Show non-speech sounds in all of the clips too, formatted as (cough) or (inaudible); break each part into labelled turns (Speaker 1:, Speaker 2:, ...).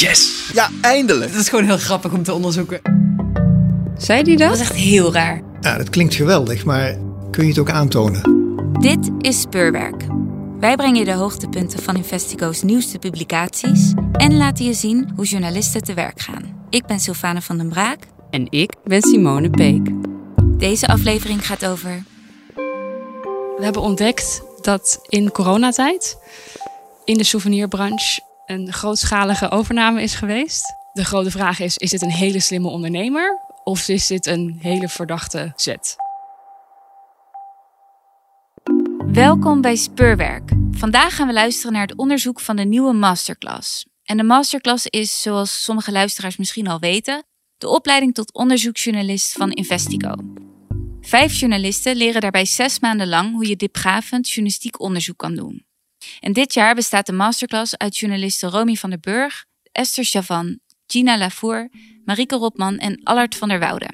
Speaker 1: Yes! Ja, eindelijk!
Speaker 2: Dat is gewoon heel grappig om te onderzoeken.
Speaker 3: Zei die dat?
Speaker 2: Dat is echt heel raar.
Speaker 4: Ja, dat klinkt geweldig, maar kun je het ook aantonen?
Speaker 5: Dit is Speurwerk. Wij brengen je de hoogtepunten van Investigo's nieuwste publicaties en laten je zien hoe journalisten te werk gaan. Ik ben Sylvane van den Braak.
Speaker 3: En ik ben Simone Peek.
Speaker 5: Deze aflevering gaat over.
Speaker 6: We hebben ontdekt dat in coronatijd in de souvenirbranche een grootschalige overname is geweest. De grote vraag is: is dit een hele slimme ondernemer of is dit een hele verdachte zet?
Speaker 5: Welkom bij Speurwerk. Vandaag gaan we luisteren naar het onderzoek van de nieuwe masterclass. En de masterclass is, zoals sommige luisteraars misschien al weten, de opleiding tot onderzoeksjournalist van Investigo. Vijf journalisten leren daarbij zes maanden lang hoe je diepgravend journalistiek onderzoek kan doen. En dit jaar bestaat de masterclass uit journalisten Romy van der Burg, Esther Chavan, Gina Lavour, Marieke Rotman en Allard van der Woude.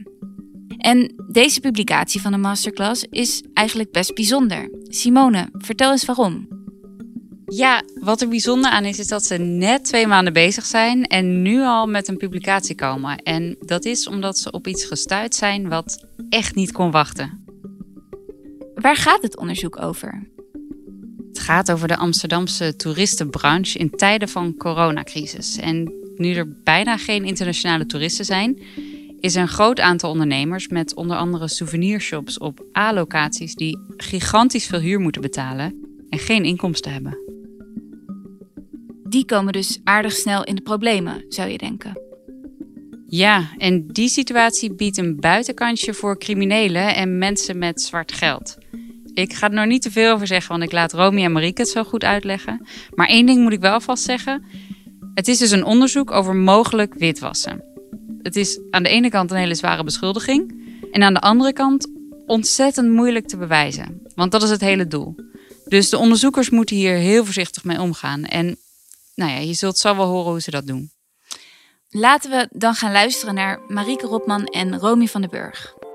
Speaker 5: En deze publicatie van de masterclass is eigenlijk best bijzonder. Simone, vertel eens waarom.
Speaker 3: Ja, wat er bijzonder aan is, is dat ze net twee maanden bezig zijn en nu al met een publicatie komen. En dat is omdat ze op iets gestuurd zijn wat echt niet kon wachten.
Speaker 5: Waar gaat het onderzoek over?
Speaker 3: Het gaat over de Amsterdamse toeristenbranche in tijden van coronacrisis. En nu er bijna geen internationale toeristen zijn, is er een groot aantal ondernemers met onder andere souvenirshops op A-locaties die gigantisch veel huur moeten betalen en geen inkomsten hebben.
Speaker 5: Die komen dus aardig snel in de problemen, zou je denken.
Speaker 3: Ja, en die situatie biedt een buitenkantje voor criminelen en mensen met zwart geld. Ik ga er nog niet te veel over zeggen, want ik laat Romy en Marieke het zo goed uitleggen. Maar één ding moet ik wel vast zeggen. Het is dus een onderzoek over mogelijk witwassen. Het is aan de ene kant een hele zware beschuldiging. En aan de andere kant ontzettend moeilijk te bewijzen. Want dat is het hele doel. Dus de onderzoekers moeten hier heel voorzichtig mee omgaan. En nou ja, je zult zo wel horen hoe ze dat doen.
Speaker 5: Laten we dan gaan luisteren naar Marieke Rotman en Romy van den Burg.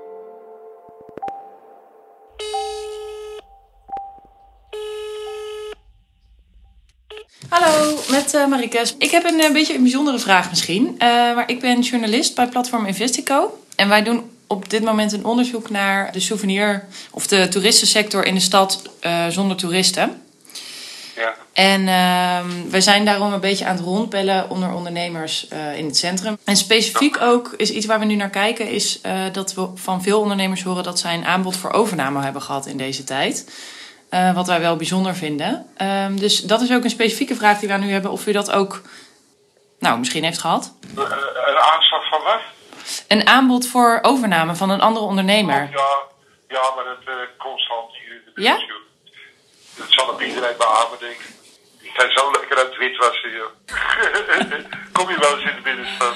Speaker 7: Met uh, Marieke. Ik heb een, uh, beetje een bijzondere vraag misschien. Uh, maar ik ben journalist bij platform Investico. En wij doen op dit moment een onderzoek naar de souvenir of de toeristensector in de stad zonder toeristen.
Speaker 8: Ja.
Speaker 7: En ehm, we zijn daarom een beetje aan het rondbellen onder ondernemers in het centrum. En specifiek ook is iets waar we nu naar kijken, is dat we van veel ondernemers horen dat zij een aanbod voor overname hebben gehad in deze tijd. Uh, wat wij wel bijzonder vinden. Um, dus dat is ook een specifieke vraag die we nu hebben. Of u dat ook, nou, misschien heeft gehad.
Speaker 8: Uh, een aanslag van wat?
Speaker 7: Een aanbod voor overname van een andere ondernemer.
Speaker 8: Oh, ja, ja, maar dat uh, constant hier in de
Speaker 7: Ja?
Speaker 8: Dat zal op iedereen beamen, denk ik. Ik ga zo lekker uit het wit wassen, joh. (laughs) Kom je wel eens in de binnenstad?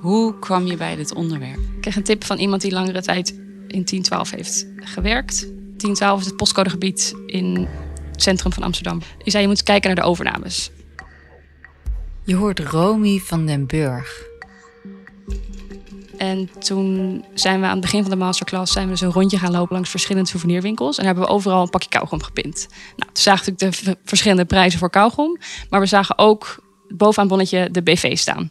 Speaker 3: Hoe kwam je bij dit onderwerp?
Speaker 6: Ik kreeg een tip van iemand die langere tijd in 1012 heeft gewerkt. 1012 is het postcodegebied in het centrum van Amsterdam. Die zei je moet kijken naar de overnames.
Speaker 5: Je hoort Romy van den Burg.
Speaker 6: En toen zijn we aan het begin van de masterclass zijn we dus een rondje gaan lopen langs verschillende souvenirwinkels. En hebben we overal een pakje kauwgom gepind. Nou, toen zagen we natuurlijk de verschillende prijzen voor kauwgom. Maar we zagen ook bovenaan het bonnetje de BV staan.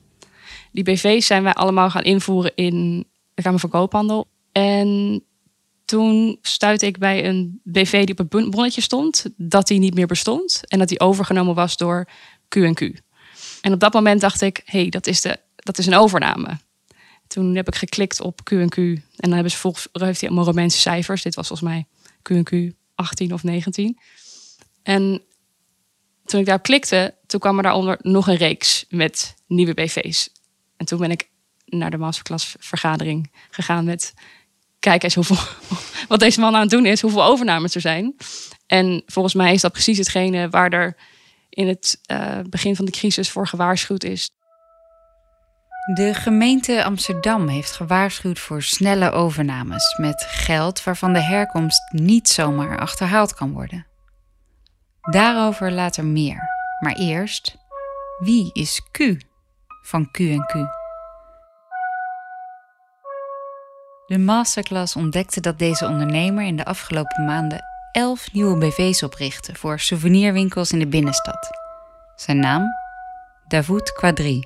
Speaker 6: Die BV's zijn wij allemaal gaan invoeren in de Kamer van Koophandel. En toen stuitte ik bij een BV die op het bonnetje stond, dat die niet meer bestond en dat die overgenomen was door Q&Q. En op dat moment dacht ik, hé, hey, dat, is de, dat is een overname. Toen heb ik geklikt op Q&Q en dan hebben ze volgens, heeft hij allemaal Romeinse cijfers. Dit was volgens mij Q&Q 18 of 19. En toen ik daarop klikte, toen kwam er daaronder nog een reeks met nieuwe BV's. En toen ben ik naar de masterclass vergadering gegaan met kijk eens hoeveel, (laughs) wat deze man aan het doen is, hoeveel overnames er zijn. En volgens mij is dat precies hetgene waar er in het uh, begin van de crisis voor gewaarschuwd is.
Speaker 5: De gemeente Amsterdam heeft gewaarschuwd voor snelle overnames met geld waarvan de herkomst niet zomaar achterhaald kan worden. Daarover later meer. Maar eerst, wie is Q van Q&Q? De masterclass ontdekte dat deze ondernemer in de afgelopen maanden elf nieuwe BV's oprichtte voor souvenirwinkels in de binnenstad.
Speaker 3: Zijn naam? Davoud Quadri.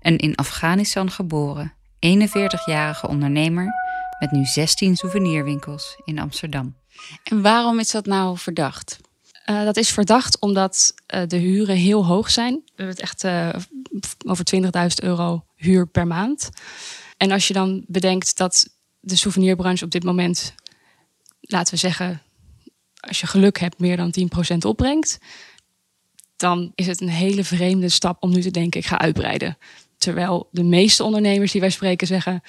Speaker 3: Een in Afghanistan geboren, 41-jarige ondernemer met nu 16 souvenirwinkels in Amsterdam. En waarom is dat nou verdacht?
Speaker 6: Uh, dat is verdacht omdat uh, de huren heel hoog zijn. We hebben het echt uh, over 20.000 euro huur per maand. En als je dan bedenkt dat de souvenirbranche op dit moment, laten we zeggen, als je geluk hebt, meer dan 10% opbrengt, dan is het een hele vreemde stap om nu te denken: ik ga uitbreiden. Terwijl de meeste ondernemers die wij spreken zeggen: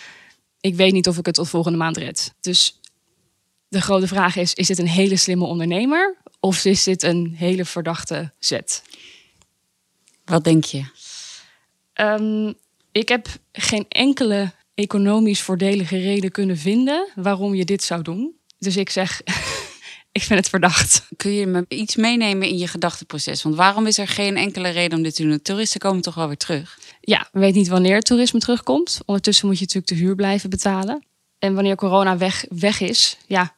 Speaker 6: ik weet niet of ik het tot volgende maand red. Dus de grote vraag is: is dit een hele slimme ondernemer of is dit een hele verdachte zet?
Speaker 3: Wat denk je?
Speaker 6: Um, ik heb geen enkele economisch voordelige reden kunnen vinden waarom je dit zou doen. Dus ik zeg, (laughs) ik vind het verdacht.
Speaker 3: Kun je me iets meenemen in je gedachteproces? Want waarom is er geen enkele reden om dit te doen? Toeristen komen toch wel weer terug?
Speaker 6: Ja, we weten niet wanneer het toerisme terugkomt. Ondertussen moet je natuurlijk de huur blijven betalen. En wanneer corona weg, weg is, ja,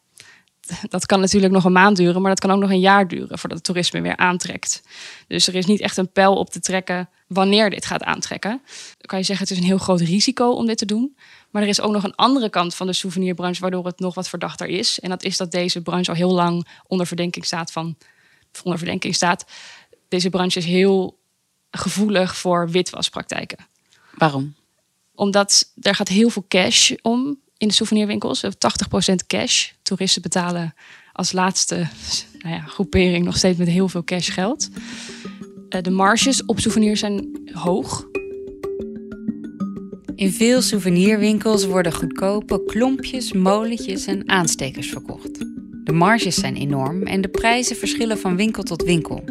Speaker 6: dat kan natuurlijk nog een maand duren, maar dat kan ook nog een jaar duren voordat het toerisme weer aantrekt. Dus er is niet echt een pijl op te trekken wanneer dit gaat aantrekken. Dan kan je zeggen, het is een heel groot risico om dit te doen. Maar er is ook nog een andere kant van de souvenirbranche waardoor het nog wat verdachter is. En dat is dat deze branche al heel lang onder verdenking staat van onder verdenking staat. Deze branche is heel gevoelig voor witwaspraktijken.
Speaker 3: Waarom?
Speaker 6: Omdat er gaat heel veel cash om in de souvenirwinkels. 80% cash. Toeristen betalen als laatste nou ja, groepering nog steeds met heel veel cash geld. Eh, de marges op souvenirs zijn hoog.
Speaker 3: In veel souvenirwinkels worden goedkope klompjes, molentjes en aanstekers verkocht. De marges zijn enorm en de prijzen verschillen van winkel tot winkel.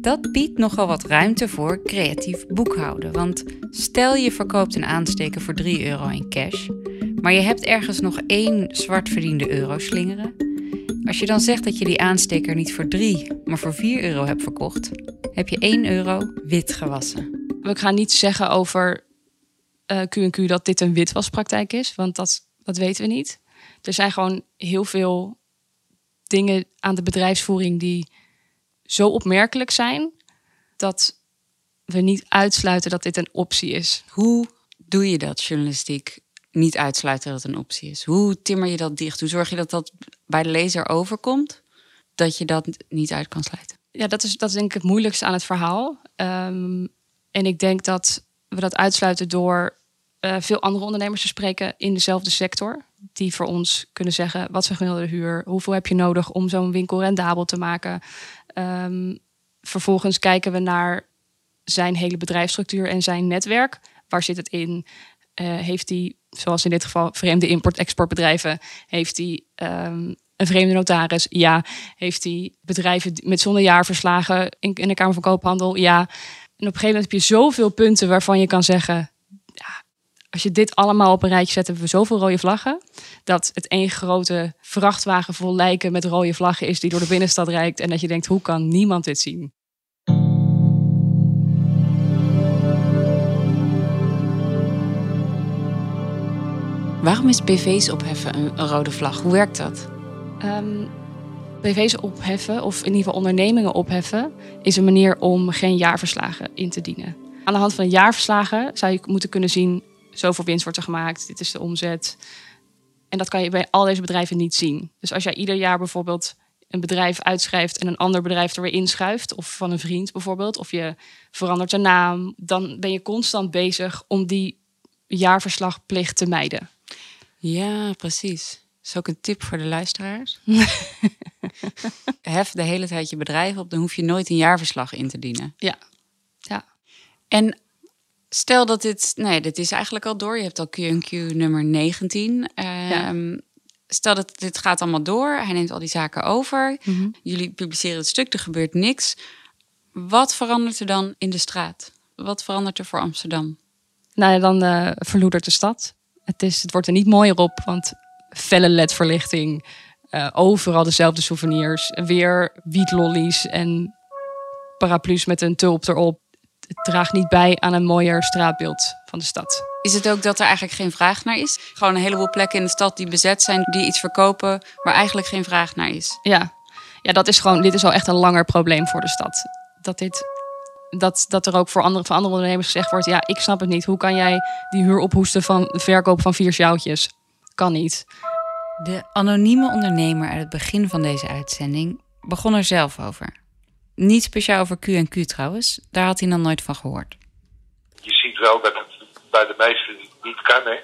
Speaker 3: Dat biedt nogal wat ruimte voor creatief boekhouden. Want stel je verkoopt een aansteker voor 3 euro in cash, maar je hebt ergens nog één zwart verdiende euro slingeren. Als je dan zegt dat je die aansteker niet voor 3, maar voor 4 euro hebt verkocht, heb je 1 euro wit gewassen.
Speaker 6: We gaan niet zeggen over uh, eh, Q&Q dat dit een witwaspraktijk is, want dat, dat weten we niet. Er zijn gewoon heel veel dingen aan de bedrijfsvoering die zo opmerkelijk zijn dat we niet uitsluiten dat dit een optie is.
Speaker 3: Hoe doe je dat journalistiek? Niet uitsluiten dat het een optie is. Hoe timmer je dat dicht? Hoe zorg je dat dat bij de lezer overkomt? Dat je dat niet uit kan sluiten?
Speaker 6: Ja, dat is, dat denk ik het moeilijkste aan het verhaal. Um, en ik denk dat we dat uitsluiten door uh, veel andere ondernemers te spreken in dezelfde sector. Die voor ons kunnen zeggen: wat is de gemiddelde huur? Hoeveel heb je nodig om zo'n winkel rendabel te maken? Um, vervolgens kijken we naar zijn hele bedrijfsstructuur en zijn netwerk. Waar zit het in? Uh, heeft hij, zoals in dit geval, vreemde import-exportbedrijven? Heeft hij um, een vreemde notaris? Ja. Heeft hij bedrijven met zonder jaarverslagen in, in de Kamer van Koophandel? Ja. En op een gegeven moment heb je zoveel punten waarvan je kan zeggen: als je dit allemaal op een rijtje zet, hebben we zoveel rode vlaggen. Dat het één grote vrachtwagen vol lijken met rode vlaggen is die door de binnenstad rijdt. En dat je denkt, hoe kan niemand dit zien?
Speaker 3: Waarom is BV's opheffen een, rode vlag? Hoe werkt dat?
Speaker 6: Um, ehm, BV's opheffen, of in ieder geval ondernemingen opheffen, is een manier om geen jaarverslagen in te dienen. Aan de hand van jaarverslagen zou je moeten kunnen zien zoveel winst wordt er gemaakt, dit is de omzet. En dat kan je bij al deze bedrijven niet zien. Dus als jij ieder jaar bijvoorbeeld een bedrijf uitschrijft en een ander bedrijf er weer inschuift, of van een vriend bijvoorbeeld, of je verandert de naam, dan ben je constant bezig om die jaarverslagplicht te mijden.
Speaker 3: Ja, precies. Dat is ook een tip voor de luisteraars. (laughs) Hef de hele tijd je bedrijf op, dan hoef je nooit een jaarverslag in te dienen.
Speaker 6: Ja. ja.
Speaker 3: En Stel dat dit, nee, dit is eigenlijk al door. Je hebt al Q&Q nummer 19. Ehm, stel dat dit gaat allemaal door. Hij neemt al die zaken over. Mhm. Jullie publiceren het stuk, er gebeurt niks. Wat verandert er dan in de straat? Wat verandert er voor Amsterdam?
Speaker 6: Nou ja, dan uh, verloedert de stad. Het, is, het wordt er niet mooier op, want felle ledverlichting, uh, overal dezelfde souvenirs, weer wietlollies en paraplu's met een tulp erop het draagt niet bij aan een mooier straatbeeld van de stad.
Speaker 3: Is het ook dat er eigenlijk geen vraag naar is? Gewoon een heleboel plekken in de stad die bezet zijn, die iets verkopen, waar eigenlijk geen vraag naar is.
Speaker 6: Ja, ja dat is gewoon, dit is al echt een langer probleem voor de stad. dat dit dat, dat er ook voor andere, voor andere ondernemers gezegd wordt: ja, ik snap het niet. Hoe kan jij die huur ophoesten van de verkoop van vier sjouwtjes? Kan niet.
Speaker 3: De anonieme ondernemer uit het begin van deze uitzending begon er zelf over. Niet speciaal over Q&Q trouwens, daar had hij nog nooit van gehoord.
Speaker 8: Je ziet wel dat het bij de meesten niet kan. Hè. Eh,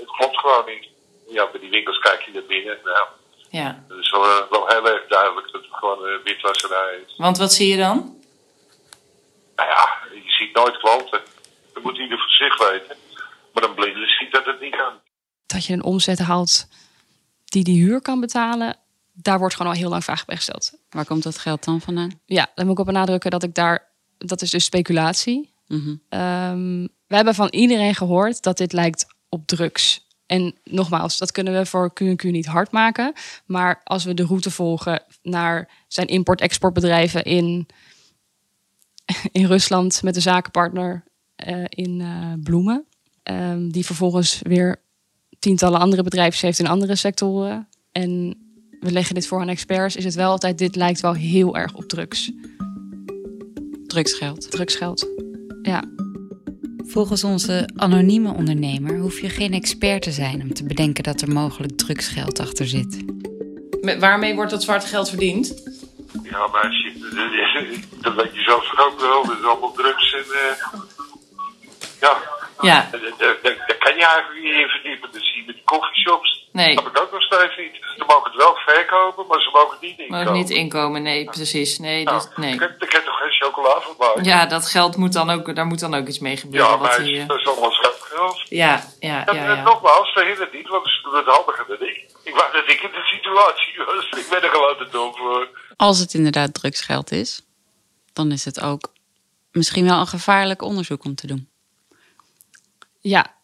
Speaker 8: het klopt gewoon niet. Ja, bij die winkels kijk je er binnen. Nou,
Speaker 7: Ja.
Speaker 8: dat is wel, eh, wel heel erg duidelijk dat het gewoon een witwasserij is.
Speaker 7: Want wat zie je dan?
Speaker 8: Nou ja, je ziet nooit klanten. Dat moet ieder voor zich weten. Maar een blinde ziet dat het niet kan.
Speaker 6: Dat je een omzet haalt die die huur kan betalen, daar wordt gewoon al heel lang vraag bij gesteld.
Speaker 3: Waar komt dat geld dan vandaan?
Speaker 6: Ja, dan moet ik op benadrukken dat ik daar, dat is dus speculatie.
Speaker 3: Mhm.
Speaker 6: Ehm, we hebben van iedereen gehoord dat dit lijkt op drugs. En nogmaals, dat kunnen we voor Q&Q niet hard maken. Maar als we de route volgen naar zijn import-exportbedrijven in, in Rusland met een zakenpartner eh, in eh, Bloemen. ehm, die vervolgens weer tientallen andere bedrijven heeft in andere sectoren. En we leggen dit voor aan experts. Is het wel altijd, dit lijkt wel heel erg op drugs.
Speaker 3: Drugsgeld.
Speaker 6: Drugsgeld. Ja,
Speaker 3: Volgens onze anonieme ondernemer hoef je geen expert te zijn om te bedenken dat er mogelijk drugsgeld achter zit.
Speaker 7: Met, waarmee wordt dat zwarte geld verdiend?
Speaker 8: Ja, maar dat weet je zelf toch ook wel. Dat is allemaal drugs en... eh, ja,
Speaker 7: Ja.
Speaker 8: daar, kan je eigenlijk niet in verdiepen. Dat zie je met die coffeeshops.
Speaker 7: Nee.
Speaker 8: Dat heb ik ook nog steeds niet. Ze mogen het wel verkopen, maar ze mogen het niet inkomen.
Speaker 7: Mogen niet inkomen, nee, precies. Nee,
Speaker 8: Nou,
Speaker 7: dus, nee.
Speaker 8: Ik heb, toch geen chocola van maken?
Speaker 7: Ja, dat geld moet dan ook, daar moet dan ook iets mee gebeuren.
Speaker 8: Ja,
Speaker 7: wat eh,
Speaker 8: dat is allemaal schatgeld.
Speaker 7: ja, ja,
Speaker 8: Ja,
Speaker 7: ja,
Speaker 8: en
Speaker 7: ja.
Speaker 8: nogmaals, verhindert niet, want ze doen het handiger dan ik. Ik wou dat ik in de situatie was. Ik ben er gewoon te dom voor.
Speaker 3: Als het inderdaad drugsgeld is, dan is het ook misschien wel een gevaarlijk onderzoek om te doen.
Speaker 6: Ja,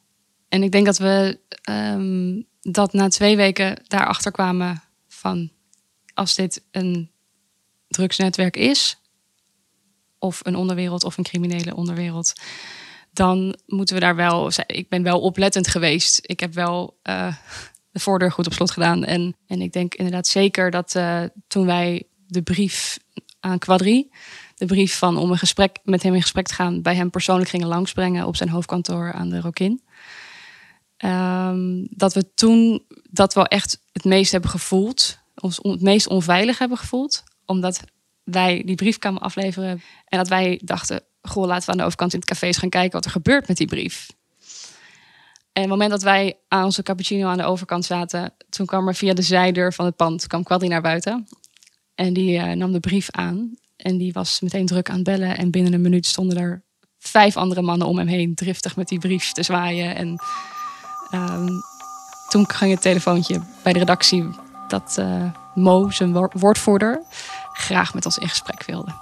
Speaker 6: en ik denk dat we ehm, dat na twee weken daarachter kwamen van als dit een drugsnetwerk is, of een onderwereld of een criminele onderwereld, dan moeten we daar wel. Ik ben wel oplettend geweest. Ik heb wel eh, de voordeur goed op slot gedaan. En, en ik denk inderdaad zeker dat eh, toen wij de brief aan Quadri, de brief van om een gesprek met hem in gesprek te gaan, bij hem persoonlijk gingen langsbrengen op zijn hoofdkantoor aan de Rokin. Ehm, dat we toen dat wel echt het meest hebben gevoeld, ons on- het meest onveilig hebben gevoeld, omdat wij die brief kwamen afleveren en dat wij dachten, goh, laten we aan de overkant in het café eens gaan kijken wat er gebeurt met die brief. En op het moment dat wij aan onze cappuccino aan de overkant zaten, toen kwam er via de zijdeur van het pand kwam Quadri naar buiten en die eh, nam de brief aan en die was meteen druk aan het bellen en binnen een minuut stonden er vijf andere mannen om hem heen driftig met die brief te zwaaien en Ehm, toen ging het telefoontje bij de redactie dat eh, Mo, zijn wo- woordvoerder, graag met ons in gesprek wilde.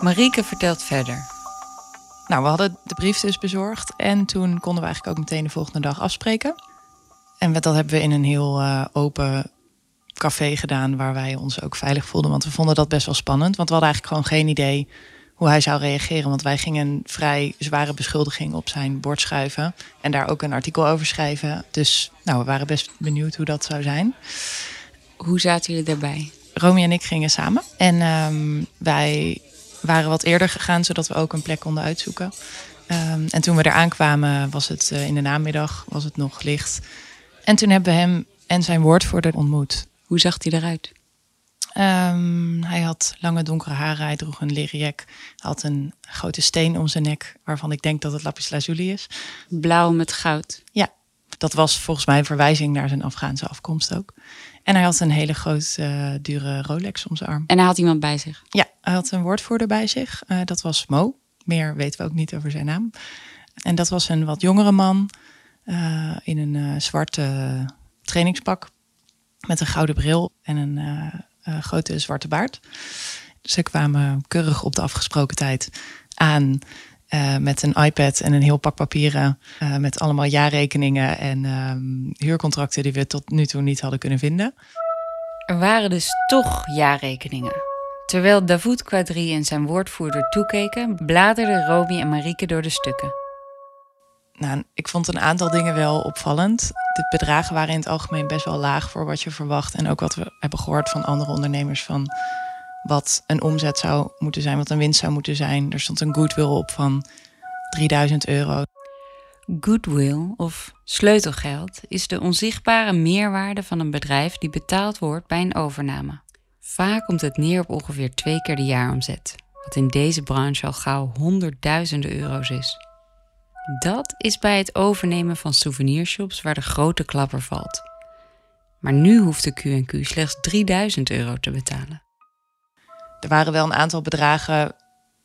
Speaker 3: Marieke vertelt verder.
Speaker 1: Nou, we hadden de brief dus bezorgd. En toen konden we eigenlijk ook meteen de volgende dag afspreken. En dat hebben we in een heel eh, open café gedaan... waar wij ons ook veilig voelden. Want we vonden dat best wel spannend. Want we hadden eigenlijk gewoon geen idee hoe hij zou reageren. Want wij gingen een vrij zware beschuldiging op zijn bord schuiven. En daar ook een artikel over schrijven. Dus nou, we waren best benieuwd hoe dat zou zijn.
Speaker 3: Hoe zaten jullie daarbij?
Speaker 1: Romy en ik gingen samen. En ehm, wij waren wat eerder gegaan, zodat we ook een plek konden uitzoeken. Ehm, en toen we eraan kwamen, was het eh, in de namiddag, was het nog licht. En toen hebben we hem en zijn woordvoerder ontmoet.
Speaker 3: Hoe zag hij eruit?
Speaker 1: Ehm, hij had lange donkere haren, hij droeg een leren jack. Hij had een grote steen om zijn nek, waarvan ik denk dat het lapis lazuli is.
Speaker 3: Blauw met goud.
Speaker 1: Ja, dat was volgens mij een verwijzing naar zijn Afghaanse afkomst ook. En hij had een hele grote, eh, dure Rolex om zijn arm.
Speaker 3: En hij had iemand bij zich.
Speaker 1: Ja, hij had een woordvoerder bij zich. Eh, dat was Mo. Meer weten we ook niet over zijn naam. En dat was een wat jongere man eh, in een eh, zwarte trainingspak. Met een gouden bril en een eh, grote zwarte baard. Ze kwamen keurig op de afgesproken tijd aan. met een iPad en een heel pak papieren. met allemaal jaarrekeningen en ehm, huurcontracten die we tot nu toe niet hadden kunnen vinden.
Speaker 3: Er waren dus toch jaarrekeningen. Terwijl Davoud Quadri en zijn woordvoerder toekeken, bladerden Romy en Marieke door de stukken.
Speaker 1: Nou, ik vond een aantal dingen wel opvallend. De bedragen waren in het algemeen best wel laag voor wat je verwacht. En ook wat we hebben gehoord van andere ondernemers van wat een omzet zou moeten zijn, wat een winst zou moeten zijn. Er stond een goodwill op van 3000 euro.
Speaker 3: Goodwill of sleutelgeld is de onzichtbare meerwaarde van een bedrijf die betaald wordt bij een overname. Vaak komt het neer op ongeveer twee keer de jaaromzet, wat in deze branche al gauw honderdduizenden euro's is. Dat is bij het overnemen van souvenirshops waar de grote klapper valt. Maar nu hoeft de Q&Q slechts 3000 euro te betalen.
Speaker 1: Er waren wel een aantal bedragen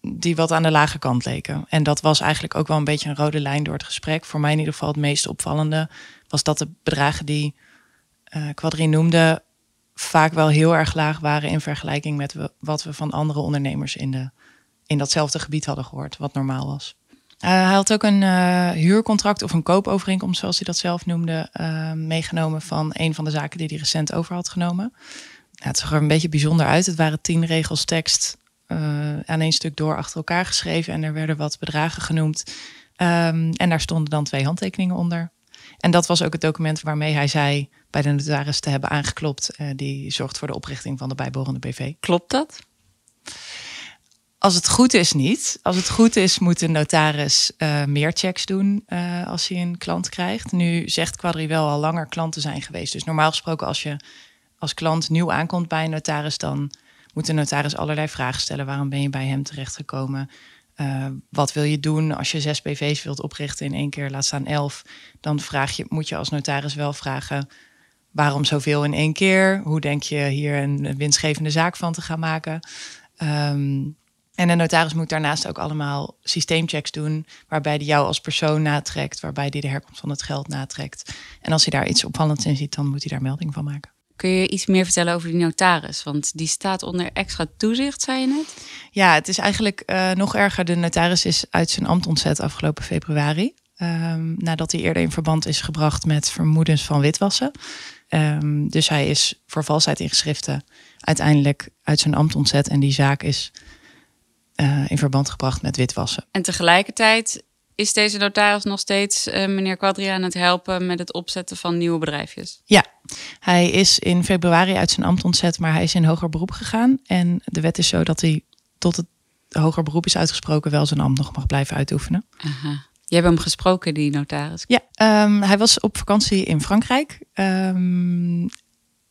Speaker 1: die wat aan de lage kant leken. En dat was eigenlijk ook wel een beetje een rode lijn door het gesprek. Voor mij in ieder geval het meest opvallende was dat de bedragen die uh, Quadri noemde vaak wel heel erg laag waren in vergelijking met wat we van andere ondernemers in, de, in datzelfde gebied hadden gehoord, wat normaal was. Uh, hij had ook een uh, huurcontract of een koopovereenkomst, zoals hij dat zelf noemde, uh, meegenomen van een van de zaken die hij recent over had genomen. Het zag er een beetje bijzonder uit. Het waren tien regels tekst aan één stuk door achter elkaar geschreven en er werden wat bedragen genoemd. Um, en daar stonden dan twee handtekeningen onder. En dat was ook het document waarmee hij zei bij de notaris te hebben aangeklopt. die zorgt voor de oprichting van de bijbehorende BV.
Speaker 3: Klopt dat?
Speaker 1: Als het goed is, niet. Als het goed is, moet de notaris uh, meer checks doen uh, als hij een klant krijgt. Nu zegt Quadri wel al langer klanten zijn geweest. Dus normaal gesproken, als je als klant nieuw aankomt bij een notaris, dan moet de notaris allerlei vragen stellen. Waarom ben je bij hem terechtgekomen? Uh, wat wil je doen als je zes BV's wilt oprichten in één keer, laat staan elf? Dan vraag je, moet je als notaris wel vragen waarom zoveel in één keer? Hoe denk je hier een winstgevende zaak van te gaan maken? Um, en de notaris moet daarnaast ook allemaal systeemchecks doen, waarbij die jou als persoon natrekt, waarbij die de herkomst van het geld natrekt. En als hij daar iets opvallends in ziet, dan moet hij daar melding van maken.
Speaker 3: Kun je iets meer vertellen over die notaris? Want die staat onder extra toezicht, zei je net?
Speaker 1: Ja, het is eigenlijk uh, nog erger. De notaris is uit zijn ambt ontzet afgelopen februari. Um, nadat hij eerder in verband is gebracht met vermoedens van witwassen. Um, dus hij is voor valsheid in geschriften uiteindelijk uit zijn ambt ontzet. En die zaak is uh, in verband gebracht met witwassen.
Speaker 3: En tegelijkertijd is deze notaris nog steeds uh, meneer Quadri aan het helpen met het opzetten van nieuwe bedrijfjes?
Speaker 1: Ja, hij is in februari uit zijn ambt ontzet, maar hij is in hoger beroep gegaan. En de wet is zo dat hij tot het hoger beroep is uitgesproken wel zijn ambt nog mag blijven uitoefenen.
Speaker 3: Aha. Je hebt hem gesproken, die notaris?
Speaker 1: Ja, um, hij was op vakantie in Frankrijk. Um,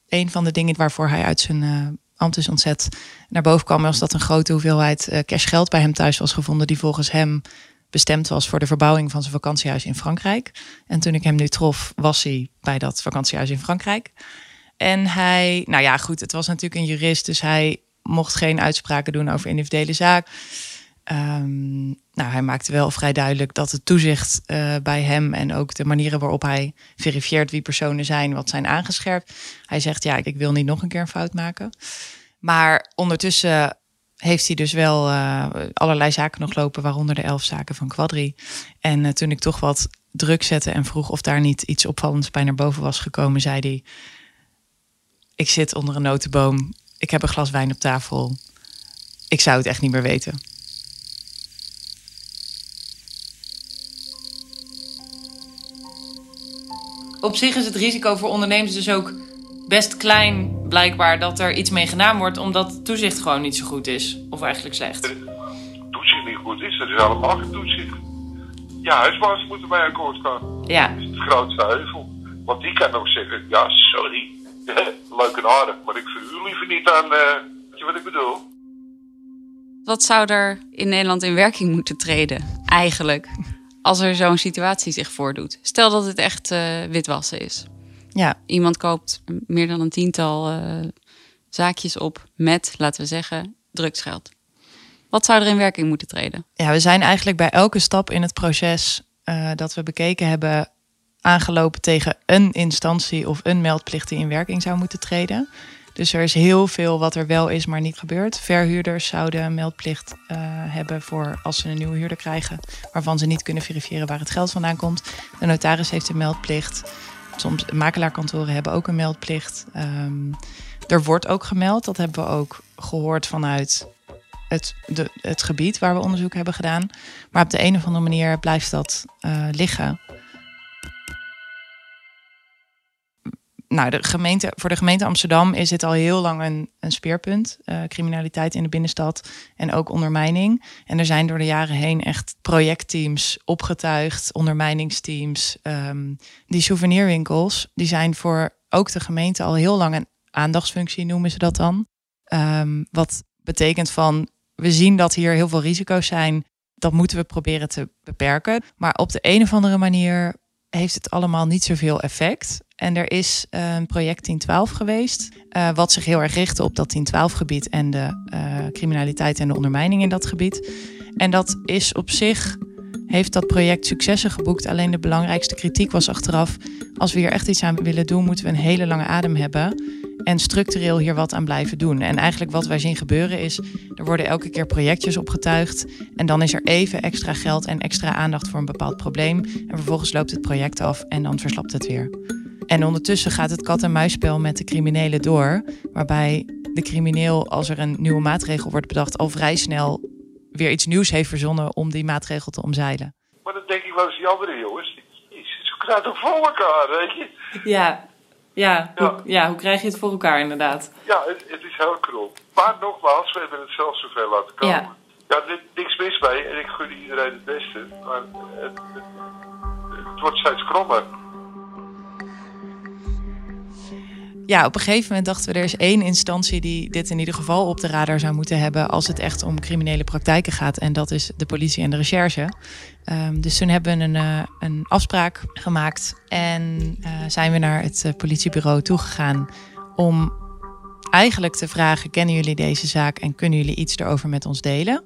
Speaker 1: een van de dingen waarvoor hij uit zijn uh, is ontzet naar boven kwam, was dat een grote hoeveelheid uh, cashgeld bij hem thuis was gevonden, die volgens hem bestemd was voor de verbouwing van zijn vakantiehuis in Frankrijk. En toen ik hem nu trof, was hij bij dat vakantiehuis in Frankrijk. En hij, nou ja, goed, het was natuurlijk een jurist, dus hij mocht geen uitspraken doen over individuele zaak. Um, nou, hij maakte wel vrij duidelijk dat het toezicht uh, bij hem en ook de manieren waarop hij verifieert wie personen zijn, wat zijn aangescherpt. Hij zegt, ja, ik wil niet nog een keer een fout maken. Maar ondertussen heeft hij dus wel uh, allerlei zaken nog lopen, waaronder de elf zaken van Quadri. En uh, toen ik toch wat druk zette en vroeg of daar niet iets opvallends bij naar boven was gekomen, zei hij: Ik zit onder een notenboom, ik heb een glas wijn op tafel. Ik zou het echt niet meer weten.
Speaker 7: Op zich is het risico voor ondernemers dus ook best klein, blijkbaar, dat er iets mee gedaan wordt, omdat toezicht gewoon niet zo goed is. Of eigenlijk slecht.
Speaker 8: Toezicht niet goed is, dat is allemaal geen toezicht. Ja, huisbaas moeten bij akkoord gaan.
Speaker 7: Ja.
Speaker 8: Dat is het grootste heuvel. Want die kan ook zeggen, ja, sorry, (laughs) leuk en aardig, maar ik verhuur liever niet aan, uh, weet je wat ik bedoel?
Speaker 3: Wat zou er in Nederland in werking moeten treden, eigenlijk, als er zo'n situatie zich voordoet? Stel dat het echt uh, witwassen is.
Speaker 1: Ja.
Speaker 3: Iemand koopt meer dan een tiental uh, zaakjes op met, laten we zeggen, drugsgeld. Wat zou er in werking moeten treden?
Speaker 1: Ja, we zijn eigenlijk bij elke stap in het proces uh, dat we bekeken hebben aangelopen tegen een instantie of een meldplicht die in werking zou moeten treden. Dus er is heel veel wat er wel is, maar niet gebeurt. Verhuurders zouden een meldplicht uh, hebben voor als ze een nieuwe huurder krijgen, waarvan ze niet kunnen verifiëren waar het geld vandaan komt. De notaris heeft een meldplicht. Soms makelaarkantoren hebben ook een meldplicht. Um, er wordt ook gemeld, dat hebben we ook gehoord vanuit het, de, het gebied waar we onderzoek hebben gedaan. Maar op de een of andere manier blijft dat uh, liggen. Nou, de gemeente, voor de gemeente Amsterdam is dit al heel lang een, een speerpunt. Uh, criminaliteit in de binnenstad en ook ondermijning. En er zijn door de jaren heen echt projectteams opgetuigd, ondermijningsteams. Um, die souvenirwinkels, die zijn voor ook de gemeente al heel lang een aandachtsfunctie, noemen ze dat dan. Um, wat betekent van, we zien dat hier heel veel risico's zijn. Dat moeten we proberen te beperken. Maar op de een of andere manier heeft het allemaal niet zoveel effect. En er is een project 1012 geweest, uh, wat zich heel erg richtte op dat 1012 gebied en de uh, criminaliteit en de ondermijning in dat gebied. En dat is op zich, heeft dat project successen geboekt. Alleen de belangrijkste kritiek was achteraf, als we hier echt iets aan willen doen, moeten we een hele lange adem hebben en structureel hier wat aan blijven doen. En eigenlijk wat wij zien gebeuren is, er worden elke keer projectjes opgetuigd en dan is er even extra geld en extra aandacht voor een bepaald probleem en vervolgens loopt het project af en dan verslapt het weer. En ondertussen gaat het kat-en-muisspel met de criminelen door, waarbij de crimineel, als er een nieuwe maatregel wordt bedacht, al vrij snel weer iets nieuws heeft verzonnen om die maatregel te omzeilen.
Speaker 8: Maar dan denk ik wel eens die andere jongens, ze krijgen toch voor elkaar, weet je?
Speaker 7: Ja, ja, ja. Hoe, ja, hoe krijg je het voor elkaar inderdaad?
Speaker 8: Ja, het, het is heel krom. Maar nogmaals, we hebben het zelf zoveel laten komen. Ja, ja er niks mis mee en ik gun iedereen het beste. Maar het, het, het wordt steeds krommer.
Speaker 1: Ja, op een gegeven moment dachten we er is één instantie die dit in ieder geval op de radar zou moeten hebben als het echt om criminele praktijken gaat. En dat is de politie en de recherche. Um, dus toen hebben we een, uh, een afspraak gemaakt en uh, zijn we naar het uh, politiebureau toegegaan om eigenlijk te vragen: kennen jullie deze zaak en kunnen jullie iets erover met ons delen?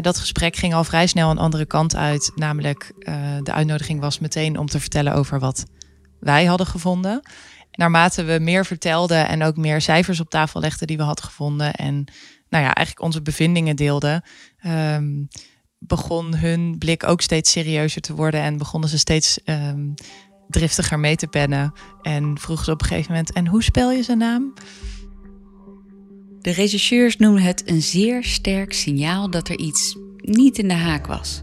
Speaker 1: dat gesprek ging al vrij snel een andere kant uit. Namelijk, de uitnodiging was meteen om te vertellen over wat wij hadden gevonden naarmate we meer vertelden en ook meer cijfers op tafel legden die we hadden gevonden en nou ja, eigenlijk onze bevindingen deelden, um, begon hun blik ook steeds serieuzer te worden en begonnen ze steeds um, driftiger mee te pennen. En vroegen ze op een gegeven moment: En hoe spel je zijn naam?
Speaker 3: De rechercheurs noemen het een zeer sterk signaal dat er iets niet in de haak was.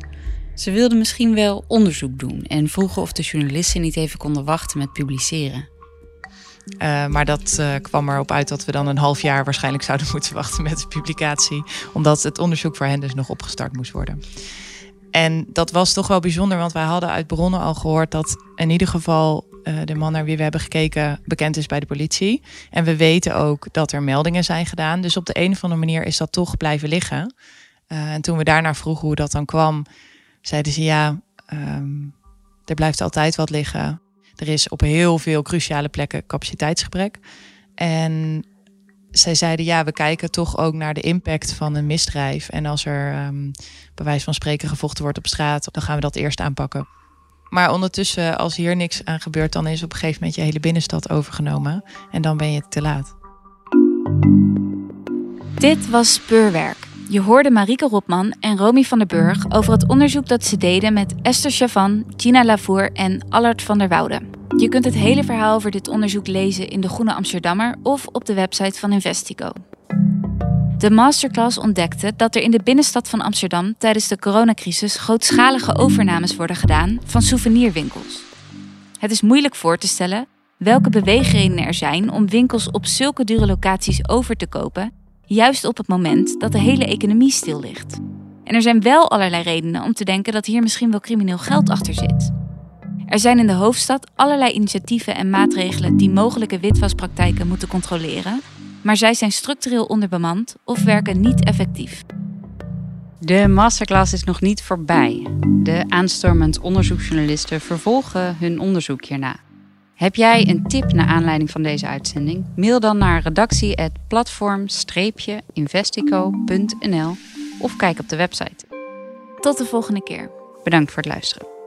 Speaker 3: Ze wilden misschien wel onderzoek doen en vroegen of de journalisten niet even konden wachten met publiceren.
Speaker 1: Uh, maar dat uh, kwam erop uit dat we dan een half jaar waarschijnlijk zouden (laughs) moeten wachten met de publicatie. Omdat het onderzoek voor hen dus nog opgestart moest worden. En dat was toch wel bijzonder, want wij hadden uit bronnen al gehoord dat in ieder geval uh, de man naar wie we hebben gekeken bekend is bij de politie. En we weten ook dat er meldingen zijn gedaan. Dus op de een of andere manier is dat toch blijven liggen. en toen we daarna vroegen hoe dat dan kwam, zeiden ze ja, um, er blijft altijd wat liggen. Er is op heel veel cruciale plekken capaciteitsgebrek. En zij zeiden ja, we kijken toch ook naar de impact van een misdrijf. En als er um, bij wijze van spreken gevochten wordt op straat, dan gaan we dat eerst aanpakken. Maar ondertussen, als hier niks aan gebeurt, dan is op een gegeven moment je hele binnenstad overgenomen. En dan ben je te laat.
Speaker 5: Dit was Speurwerk. Je hoorde Marieke Rotman en Romy van der Burg over het onderzoek dat ze deden met Esther Chavan, Gina Lavour en Allard van der Woude. Je kunt het hele verhaal over dit onderzoek lezen in De Groene Amsterdammer of op de website van Investico. De masterclass ontdekte dat er in de binnenstad van Amsterdam tijdens de coronacrisis grootschalige overnames worden gedaan van souvenirwinkels. Het is moeilijk voor te stellen welke beweegredenen er zijn om winkels op zulke dure locaties over te kopen juist op het moment dat de hele economie stil ligt. En er zijn wel allerlei redenen om te denken dat hier misschien wel crimineel geld achter zit. Er zijn in de hoofdstad allerlei initiatieven en maatregelen die mogelijke witwaspraktijken moeten controleren, maar zij zijn structureel onderbemand of werken niet effectief.
Speaker 3: De masterclass is nog niet voorbij. De aanstormend onderzoeksjournalisten vervolgen hun onderzoek hierna. Heb jij een tip naar aanleiding van deze uitzending? Mail dan naar redactie@platform-investico.nl of kijk op de website.
Speaker 5: Tot de volgende keer.
Speaker 3: Bedankt voor het luisteren.